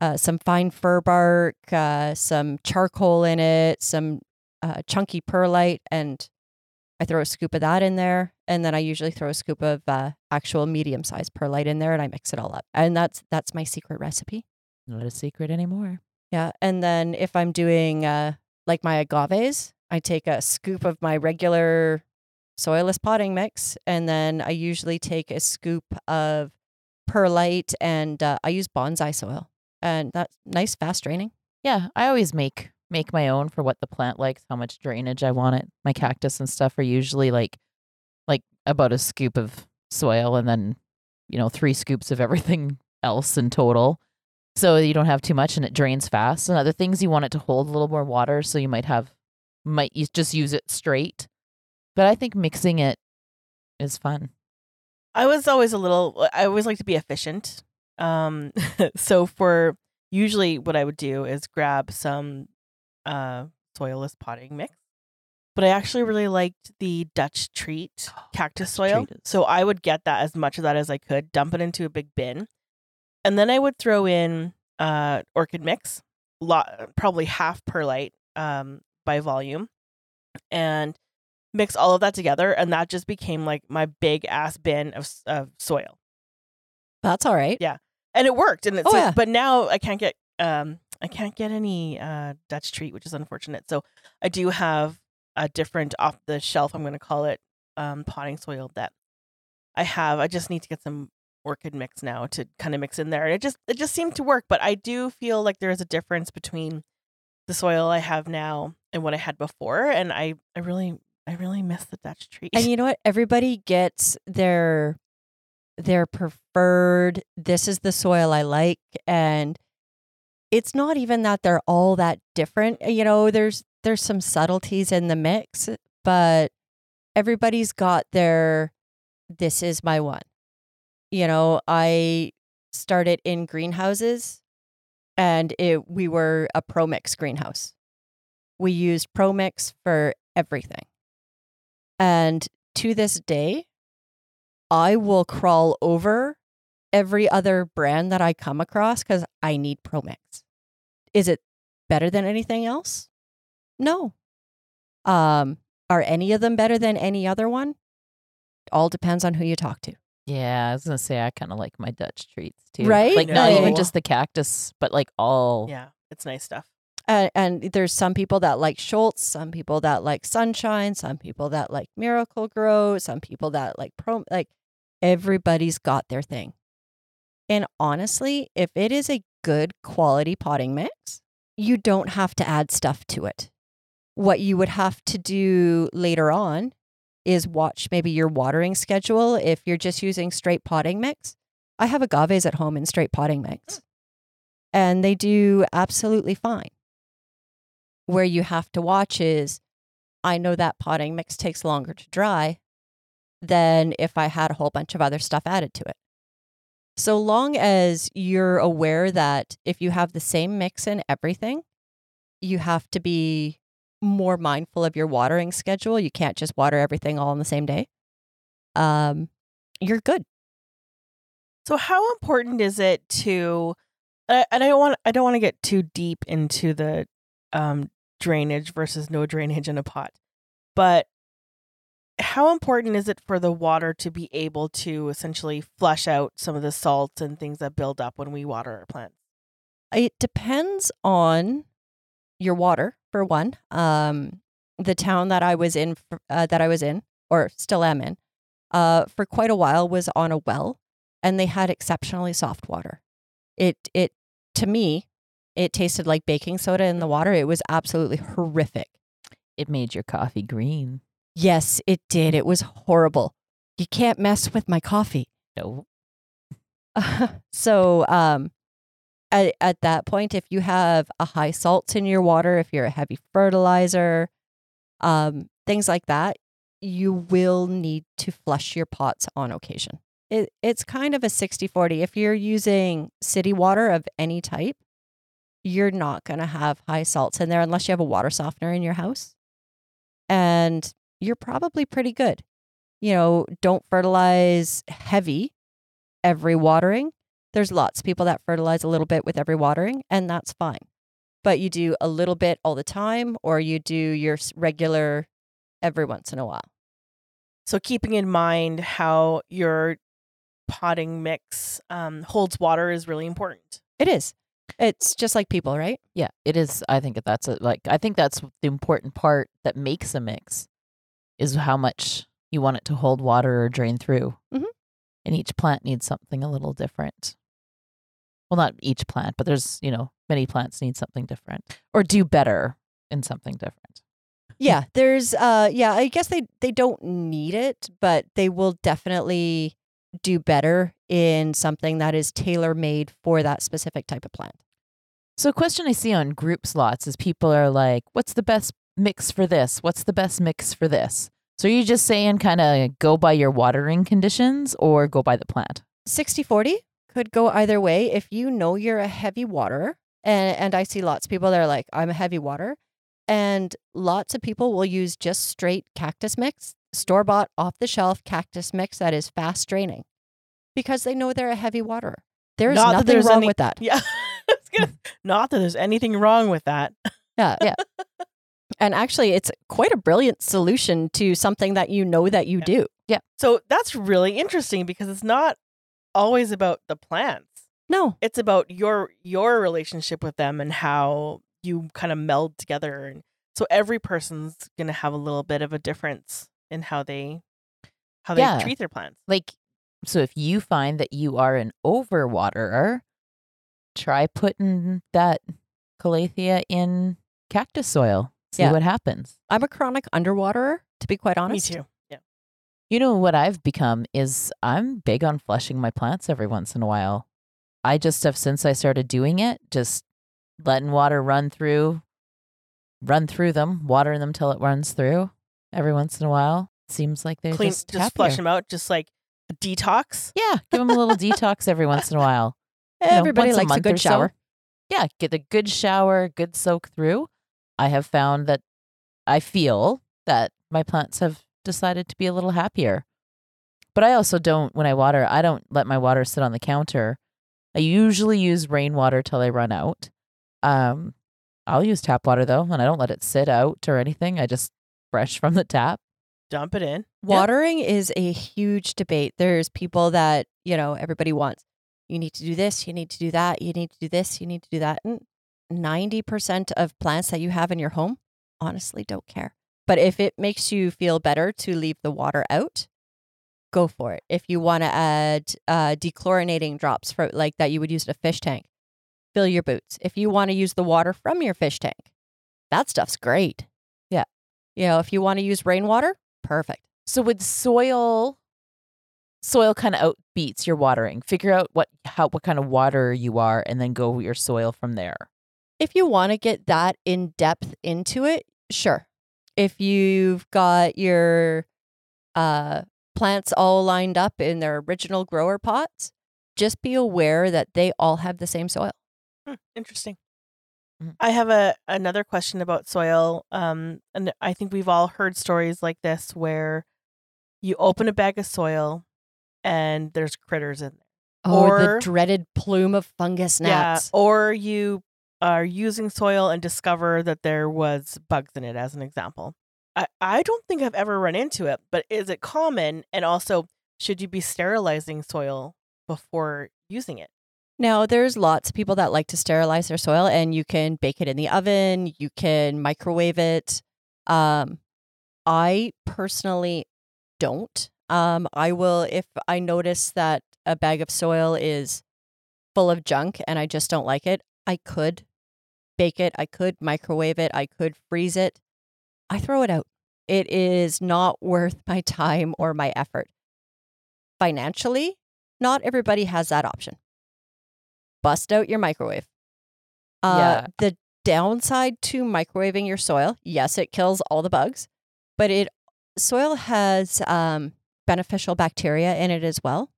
uh, some fine fir bark, uh, some charcoal in it, some uh, chunky perlite, and I throw a scoop of that in there, and then I usually throw a scoop of uh, actual medium sized perlite in there, and I mix it all up, and that's that's my secret recipe. Not a secret anymore. Yeah, and then if I'm doing uh, like my agaves, I take a scoop of my regular soilless potting mix, and then I usually take a scoop of perlite, and uh, I use bonsai soil, and that's nice, fast draining. Yeah, I always make make my own for what the plant likes, how much drainage I want it. My cactus and stuff are usually like like about a scoop of soil and then, you know, three scoops of everything else in total. So you don't have too much and it drains fast. And other things you want it to hold a little more water, so you might have might you just use it straight. But I think mixing it is fun. I was always a little. I always like to be efficient. Um, so for usually what I would do is grab some uh soilless potting mix, but I actually really liked the Dutch treat cactus soil. Treat is- So I would get that as much of that as I could, dump it into a big bin, and then I would throw in uh orchid mix, lot probably half perlite um by volume, and mix all of that together, and that just became like my big ass bin of of soil, That's all right. Yeah. and it worked. And it's Oh, like, yeah. but now I can't get um I can't get any uh Dutch treat, which is unfortunate. So I do have a different off the shelf. I'm going to call it um potting soil that I have. I just need to get some orchid mix now to kind of mix in there. It just it just seemed to work, but I do feel like there is a difference between the soil I have now and what I had before, and I I really I really miss the Dutch treat. And you know what? Everybody gets their their preferred this is the soil I like and it's not even that they're all that different. You know, there's there's some subtleties in the mix, but everybody's got their this is my one. You know, I started in greenhouses and it we were a ProMix greenhouse. We used ProMix for everything. And to this day, I will crawl over every other brand that I come across because I need ProMix. Is it better than anything else? No. Um, are any of them better than any other one? All depends on who you talk to. Yeah, I was gonna say I kind of like my Dutch treats too. Right? Like not even just the cactus, but like all. yeah, it's nice stuff. Uh, and there's some people that like Schultz, some people that like Sunshine, some people that like Miracle-Gro, some people that like Pro. Like everybody's got their thing. And honestly, if it is a good quality potting mix, you don't have to add stuff to it. What you would have to do later on is watch maybe your watering schedule. If you're just using straight potting mix, I have agaves at home in straight potting mix, hmm. and they do absolutely fine. Where you have to watch is I know that potting mix takes longer to dry than if I had a whole bunch of other stuff added to it. So long as you're aware that if you have the same mix in everything, you have to be more mindful of your watering schedule. You can't just water everything all on the same day. Um, you're good. So how important is it to and I don't want I don't want to get too deep into the um drainage versus no drainage in a pot. But how important is it for the water to be able to essentially flush out some of the salts and things that build up when we water our plants? It depends on your water for one. Um, the town that I was in, uh, that I was in, or still am in, uh, for quite a while was on a well, and they had exceptionally soft water. It it to me, it tasted like baking soda in the water. It was absolutely horrific. It made your coffee green. Yes, it did. It was horrible. You can't mess with my coffee. No. so um at, at that point if you have a high salts in your water if you're a heavy fertilizer um things like that you will need to flush your pots on occasion it, it's kind of a 60-40 if you're using city water of any type you're not going to have high salts in there unless you have a water softener in your house and you're probably pretty good you know don't fertilize heavy every watering. There's lots of people that fertilize a little bit with every watering, and that's fine. But you do a little bit all the time, or you do your regular every once in a while. So keeping in mind how your potting mix um, holds water is really important. It is. It's just like people, right? Yeah, it is. I think that's a, like I think that's the important part that makes a mix is how much you want it to hold water or drain through. Mhm. And each plant needs something a little different. Well, not each plant, but there's you know many plants need something different or do better in something different. Yeah, there's uh yeah, I guess they they don't need it, but they will definitely do better in something that is tailor-made for that specific type of plant. So, a question I see on groups lots is people are like, "What's the best mix for this? What's the best mix for this?" So, are you just saying kind of go by your watering conditions or go by the plant? 60 40 could go either way. If you know you're a heavy water, and, and I see lots of people that are like, I'm a heavy water, and lots of people will use just straight cactus mix, store bought, off the shelf cactus mix that is fast draining because they know they're a heavy water. There's Not nothing there's wrong any- with that. Yeah. I was gonna- Not that there's anything wrong with that. Yeah. Yeah. And actually, it's quite a brilliant solution to something that you know that you do. Yeah. So that's really interesting because it's not always about the plants. No, It's about your your relationship with them and how you kind of meld together and so every person's going to have a little bit of a difference in how they how they Yeah. treat their plants. Like, so if you find that you are an overwaterer, try putting that calathea in cactus soil. See Yeah. what happens. I'm a chronic underwaterer, to be quite honest. Me too. Yeah. You know what I've become is I'm big on flushing my plants every once in a while. I just have since I started doing it, just letting water run through, run through them, watering them till it runs through every once in a while. Seems like they're Clean just, just, flush them out just like a detox. Yeah, give them a little detox every once in a while. You know, Everybody likes a, month or good so. shower. Yeah, get a good shower, good soak through. I have found that I feel that my plants have decided to be a little happier. But I also don't, when I water, I don't let my water sit on the counter. I usually use rainwater till I run out. Um, I'll use tap water though, and I don't let it sit out or anything. I just fresh from the tap. Dump it in. Watering is a huge debate. There's people that, you know, everybody wants. You need to do this, you need to do that, you need to do this, you need to do that. And 90% of plants that you have in your home honestly don't care. But if it makes you feel better to leave the water out, go for it. If you want to add uh, dechlorinating drops for like that you would use in a fish tank, fill your boots. If you want to use the water from your fish tank, that stuff's great. Yeah. You know, if you want to use rainwater, perfect. So with soil, soil kind of outbeats your watering. Figure out what how what kind of water you are, and then go with your soil from there. If you want to get that in depth into it, sure. If you've got your uh, plants all lined up in their original grower pots, just be aware that they all have the same soil. Hmm, interesting. Mhm. I have a another question about soil. Um, and I think we've all heard stories like this where you open a bag of soil and there's critters in there. Oh, Or- the dreaded plume of fungus gnats. Yeah. Or you are using soil and discover that there was bugs in it, as an example. I, I don't think I've ever run into it, but is it common? And also, should you be sterilizing soil before using it? Now, there's lots of people that like to sterilize their soil, and you can bake it in the oven, you can microwave it. Um, I personally don't. Um, I will, if I notice that a bag of soil is full of junk and I just don't like it, I could bake it, I could microwave it, I could freeze it. I throw it out. It is not worth my time or my effort. Financially, not everybody has that option bust out your microwave. Uh, Yeah. The downside to microwaving your soil, yes, it kills all the bugs, but it soil has um, beneficial bacteria in it as well.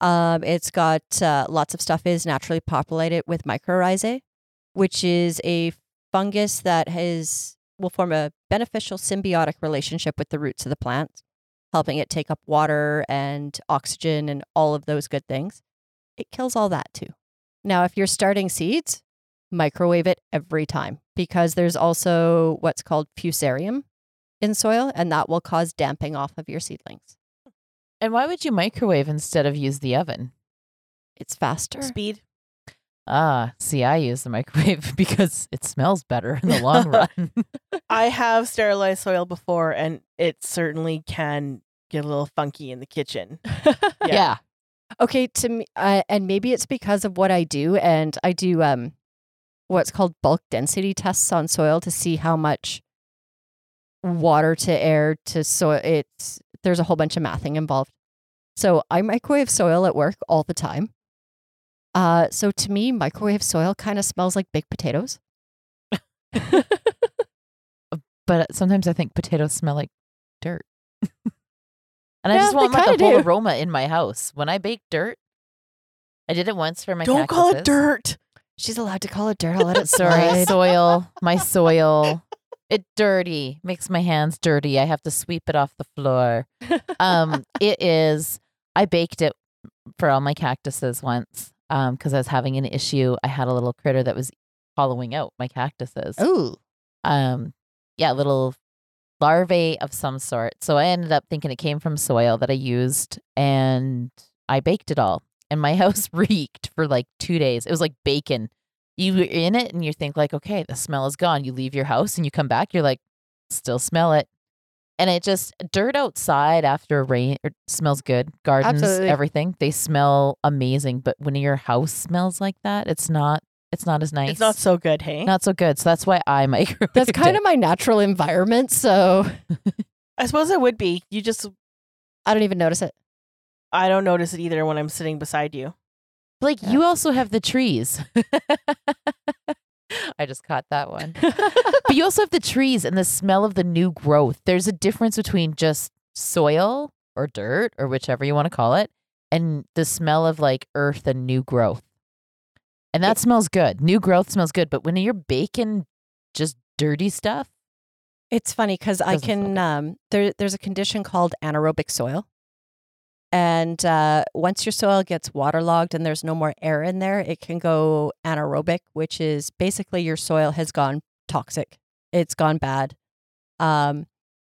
Um, it's got uh, lots of stuff is naturally populated with mycorrhizae, which is a fungus that has will form a beneficial symbiotic relationship with the roots of the plant, helping it take up water and oxygen and all of those good things. It kills all that too. Now, if you're starting seeds, microwave it every time because there's also what's called fusarium in soil, and that will cause damping off of your seedlings. And why would you microwave instead of use the oven? It's faster. Speed. Ah, see, I use the microwave because it smells better in the long run. I have sterilized soil before, and it certainly can get a little funky in the kitchen. yeah. Okay, to me, uh, and maybe it's because of what I do, and I do um, what's called bulk density tests on soil to see how much water to air to soil. It's there's a whole bunch of mathing involved. So I microwave soil at work all the time. Uh, so to me, microwave soil kind of smells like baked potatoes. But sometimes I think potatoes smell like dirt. and I just want like a kinda whole aroma in my house. When I bake dirt, I did it once for my Don't call it dirt. She's allowed to call it dirt. I'll let it Sorry, soil. My soil. It dirty. Makes my hands dirty. I have to sweep it off the floor. Um, it is. I baked it for all my cactuses once. Um, because I was having an issue. I had a little critter that was hollowing out my cactuses. Ooh, Um, yeah, little larvae of some sort. So I ended up thinking it came from soil that I used, and I baked it all. And my house reeked for like two days. It was like bacon. You were in it, and you think like, okay, the smell is gone. You leave your house, and you come back, you're like, still smell it. And it just dirt outside after rain it smells good. Gardens, Absolutely. everything they smell amazing. But when your house smells like that, it's not. It's not as nice. It's not so good, hey? Not so good. So that's why I microwave. that's kind of my natural environment. So I suppose it would be. You just, I don't even notice it. I don't notice it either when I'm sitting beside you. Blake, Yeah. you also have the trees. I just caught that one. but you also have the trees and the smell of the new growth. There's a difference between just soil or dirt or whichever you want to call it and the smell of like earth and new growth. And that smells good. New growth smells good, but when you're baking just dirty stuff, It's funny because I can um there there's a condition called anaerobic soil. And uh, once your soil gets waterlogged and there's no more air in there, it can go anaerobic, which is basically your soil has gone toxic. It's gone bad. Um,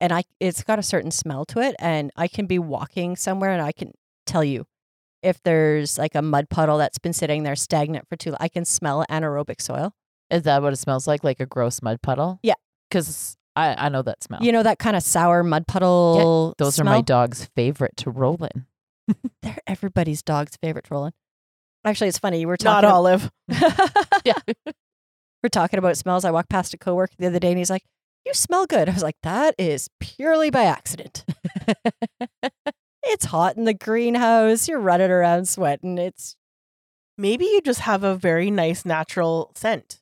and I it's got a certain smell to it. And I can be walking somewhere and I can tell you if there's like a mud puddle that's been sitting there stagnant for too long. I can smell anaerobic soil. is that what it smells like? Like a gross mud puddle? Yeah. Because I, I know that smell. You know that kind of sour mud puddle. Those smell? are my dog's favorite to roll in. They're everybody's dog's favorite, to roll in. Actually, it's funny. You were Not talking. Olive. Yeah. we're talking about smells. I walked past a coworker the other day, and he's like, "You smell good." I was like, "That is purely by accident." it's hot in the greenhouse. You're running around sweating. It's. Maybe you just have a very nice natural scent.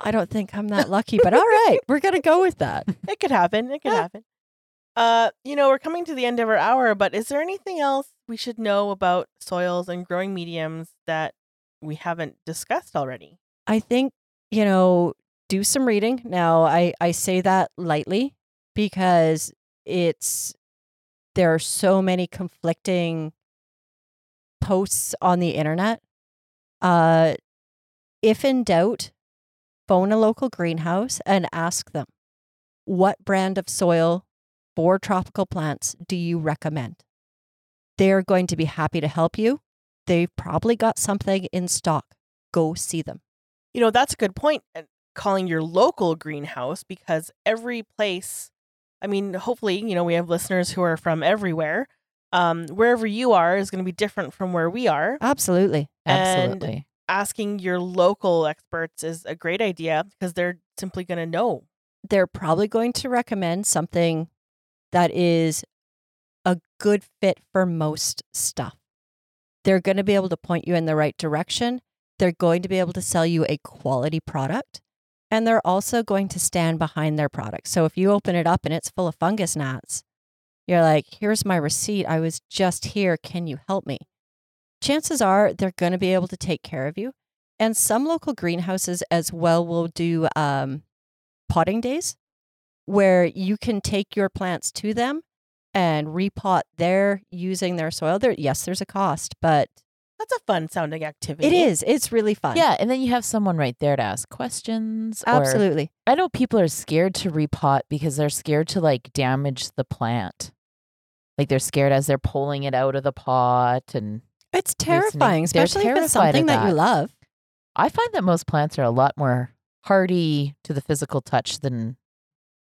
I don't think I'm that lucky, but all right, we're gonna go with that. It could happen. It could Yeah. happen. Uh, you know, we're coming to the end of our hour, but is there anything else we should know about soils and growing mediums that we haven't discussed already? I think, you know, do some reading. Now, I, I say that lightly because it's, there are so many conflicting posts on the internet. Uh, if in doubt, phone a local greenhouse and ask them, what brand of soil for tropical plants do you recommend? They're going to be happy to help you. they've probably got something in stock. Go see them. You know, that's a good point. Calling your local greenhouse because every place, I mean, hopefully, you know, we have listeners who are from everywhere. Um, wherever you are is going to be different from where we are. Absolutely. And- Absolutely. Asking your local experts is a great idea because they're simply going to know. They're probably going to recommend something that is a good fit for most stuff. They're going to be able to point you in the right direction. They're going to be able to sell you a quality product. And they're also going to stand behind their product. So if you open it up and it's full of fungus gnats, you're like, here's my receipt. I was just here. Can you help me? Chances are they're going to be able to take care of you. And some local greenhouses as well will do um, potting days where you can take your plants to them and repot there using their soil. There, yes, there's a cost, but That's a fun sounding activity. it is. It's really fun. Yeah, and then you have someone right there to ask questions. or- absolutely. I know people are scared to repot because they're scared to like damage the plant. Like they're scared as they're pulling it out of the pot. And It's terrifying, they're especially if it's something that. you love. I find that most plants are a lot more hardy to the physical touch than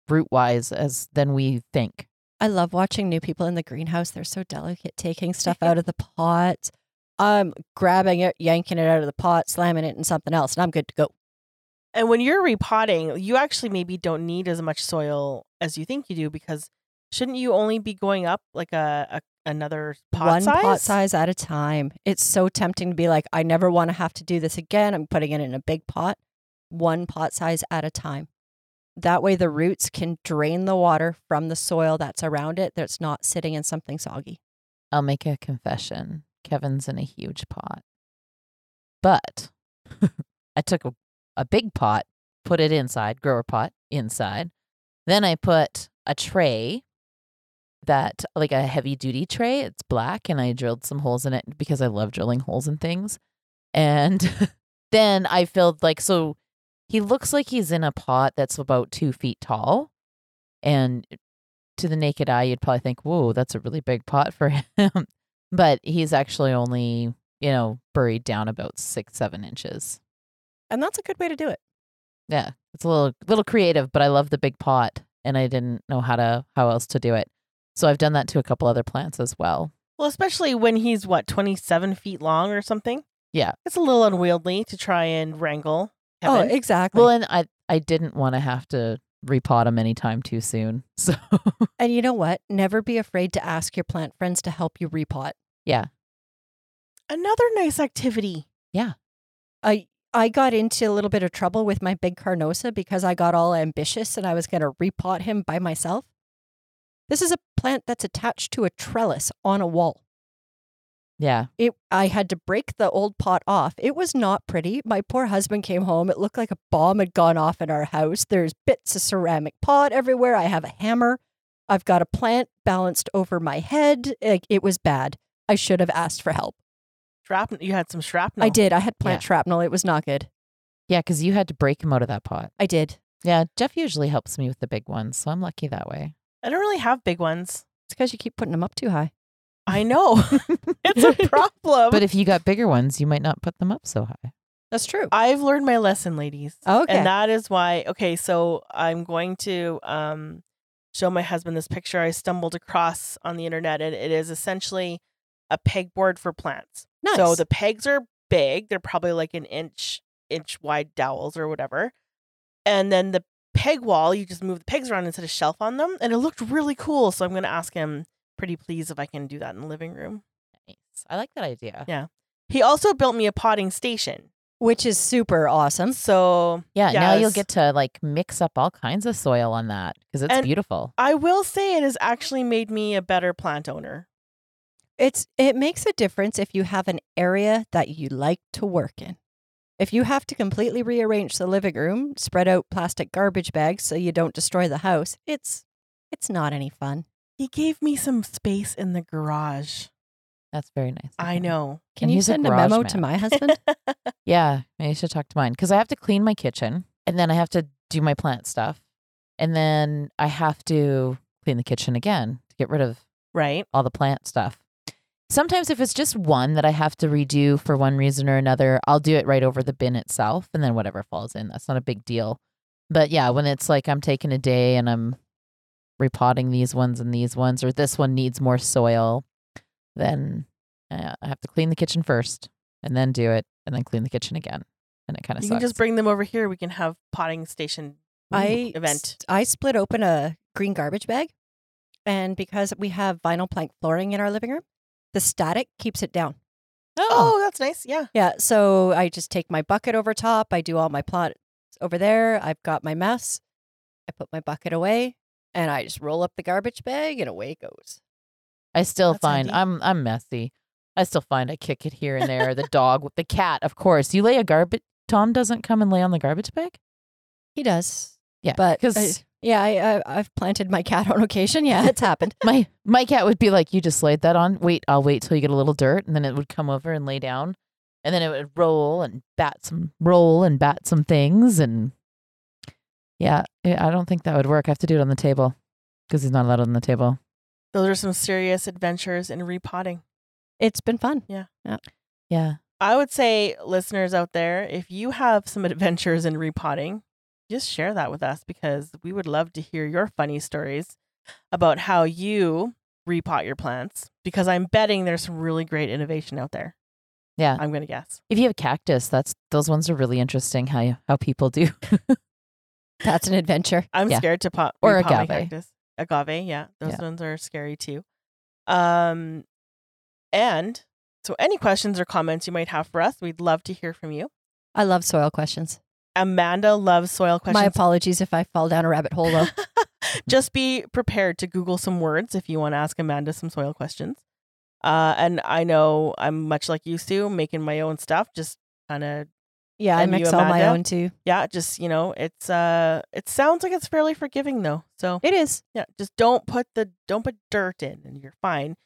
root wise as than we think. I love watching new people in the greenhouse. They're so delicate, taking stuff out of the pot. I'm grabbing it, yanking it out of the pot, slamming it in something else, and I'm good to go. And when you're repotting, you actually maybe don't need as much soil as you think you do because shouldn't you only be going up like a, a another pot One size? pot size at a time. It's so tempting to be like, I never want to have to do this again. I'm putting it in a big pot, one pot size at a time. That way, the roots can drain the water from the soil that's around it that's not sitting in something soggy. I'll make a confession. Kevin's in a huge pot. But I took a, a big pot, put it inside, grower pot inside. Then I put a tray that, like a heavy duty tray, it's black, and I drilled some holes in it because I love drilling holes in things. And then I filled, like, so he looks like he's in a pot that's about two feet tall. And to the naked eye, you'd probably think, whoa, that's a really big pot for him. but he's actually only, you know, buried down about six, seven inches. And that's a good way to do it. Yeah. It's a little little creative, but I love the big pot and I didn't know how to how else to do it. So I've done that to a couple other plants as well. Well, especially when he's what, 27 feet long or something? Yeah. It's a little unwieldy to try and wrangle. Oh, exactly. Well, and I I didn't want to have to repot him anytime too soon. So and you know what? Never be afraid to ask your plant friends to help you repot. yeah. Another nice activity. Yeah. I I got into a little bit of trouble with my big carnosa because I got all ambitious and I was going to repot him by myself. This is a plant that's attached to a trellis on a wall. Yeah. It I had to break the old pot off. It was not pretty. My poor husband came home. It looked like a bomb had gone off in our house. There's bits of ceramic pot everywhere. I have a hammer. I've got a plant balanced over my head. Like it was bad. I should have asked for help. Shrapnel. You had some shrapnel. I did. I had plant Yeah. shrapnel. It was not good. Yeah, because you had to break him out of that pot. I did. Yeah, Jeff usually helps me with the big ones, so I'm lucky that way. I don't really have big ones. It's because you keep putting them up too high. I know. it's a problem. But if you got bigger ones, you might not put them up so high. That's true. I've learned my lesson, ladies. Okay. And that is why, okay, so I'm going to um, show my husband this picture I stumbled across on the internet. And it is essentially a pegboard for plants. nice. So the pegs are big. They're probably like an inch, inch wide dowels or whatever. And then the peg wall, you just move the pegs around and set a shelf on them. And it looked really cool. So I'm going to ask him, pretty please, if I can do that in the living room. Nice. I like that idea. Yeah. He also built me a potting station. which is super awesome. So Yeah, now you'll get to like mix up all kinds of soil on that because it's And- beautiful. I will say it has actually made me a better plant owner. It's it makes a difference if you have an area that you like to work in. If you have to completely rearrange the living room, spread out plastic garbage bags so you don't destroy the house, it's it's not any fun. He gave me some space in the garage. That's very nice. I know. Can And you he's a send a memo man. to my husband? Yeah, maybe I should talk to mine because I have to clean my kitchen and then I have to do my plant stuff. And then I have to clean the kitchen again to get rid of right. all the plant stuff. Sometimes if it's just one that I have to redo for one reason or another, I'll do it right over the bin itself and then whatever falls in. That's not a big deal. But yeah, when it's like I'm taking a day and I'm repotting these ones and these ones, or this one needs more soil, then uh, I have to clean the kitchen first and then do it and then clean the kitchen again. And it kind of sucks. You sucks. can just bring them over here. We can have potting station I event. I split open a green garbage bag, and because we have vinyl plank flooring in our living room, the static keeps it down. Oh, oh, that's nice. Yeah. Yeah, so I just take my bucket over top. I do all my plots over there. I've got my mess. I put my bucket away, and I just roll up the garbage bag, and away it goes. I still That's find handy. I'm I'm messy. I still find I kick it here and there. The dog, the cat, of course. You lay a garbage. Tom doesn't come and lay on the garbage bag. He does, Yeah, but uh, because I- yeah, I, I I've planted my cat on occasion. Yeah, it's happened. my my cat would be like, "You just laid that on. Wait, I'll wait till you get a little dirt," and then it would come over and lay down, and then it would roll and bat some roll and bat some things, and yeah, I I don't think that would work. I have to do it on the table because he's not allowed on the table. Those are some serious adventures in repotting. It's been fun. Yeah. Yeah. Yeah, I would say, listeners out there, if you have some adventures in repotting, just share that with us because we would love to hear your funny stories about how you repot your plants. Because I'm betting there's some really great innovation out there. yeah. I'm going to guess. If you have cactus, that's those ones are really interesting. How you- how people do. That's an adventure. I'm Yeah. scared to pot Or agave. cactus. Agave, yeah, those Yeah. ones are scary too. Um, and so any questions or comments you might have for us, we'd love to hear from you. I love soil questions. Amanda loves soil questions. My apologies if I fall down a rabbit hole though. Just be prepared to Google some words if you want to ask Amanda some soil questions. Uh, and I know I'm much like you, Sue, making my own stuff. Just kind of, Yeah, I mix all my own too. yeah, just you know, it's uh, it sounds like it's fairly forgiving though. So It is. yeah, just don't put the don't put dirt in, and you're fine.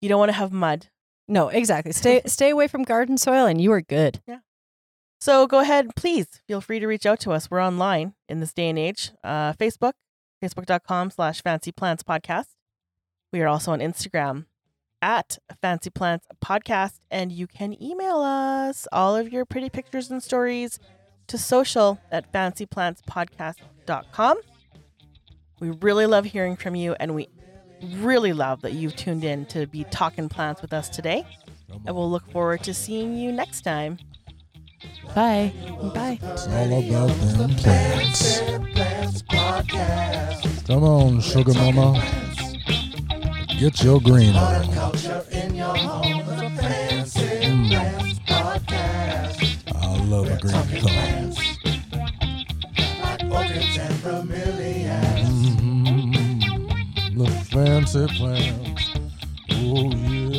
You don't want to have mud. No, exactly. Stay stay away from garden soil and you are good. So go ahead, please feel free to reach out to us. We're online in this day and age. Uh, Facebook, facebook.com slash fancy plants podcast. We are also on Instagram at fancy plants podcast. And you can email us all of your pretty pictures and stories to social at fancyplantspodcast.com. We really love hearing from you and we really love that you've tuned in to be talking plants with us today. And we'll look forward to seeing you next time. Bye. Bye. It's all about them plants. Come on, sugar mama. Get your green on. Culture in your home. I love a green. Plants like orchids and bromeliads. Mm-hmm. The fancy plants. Oh, yeah.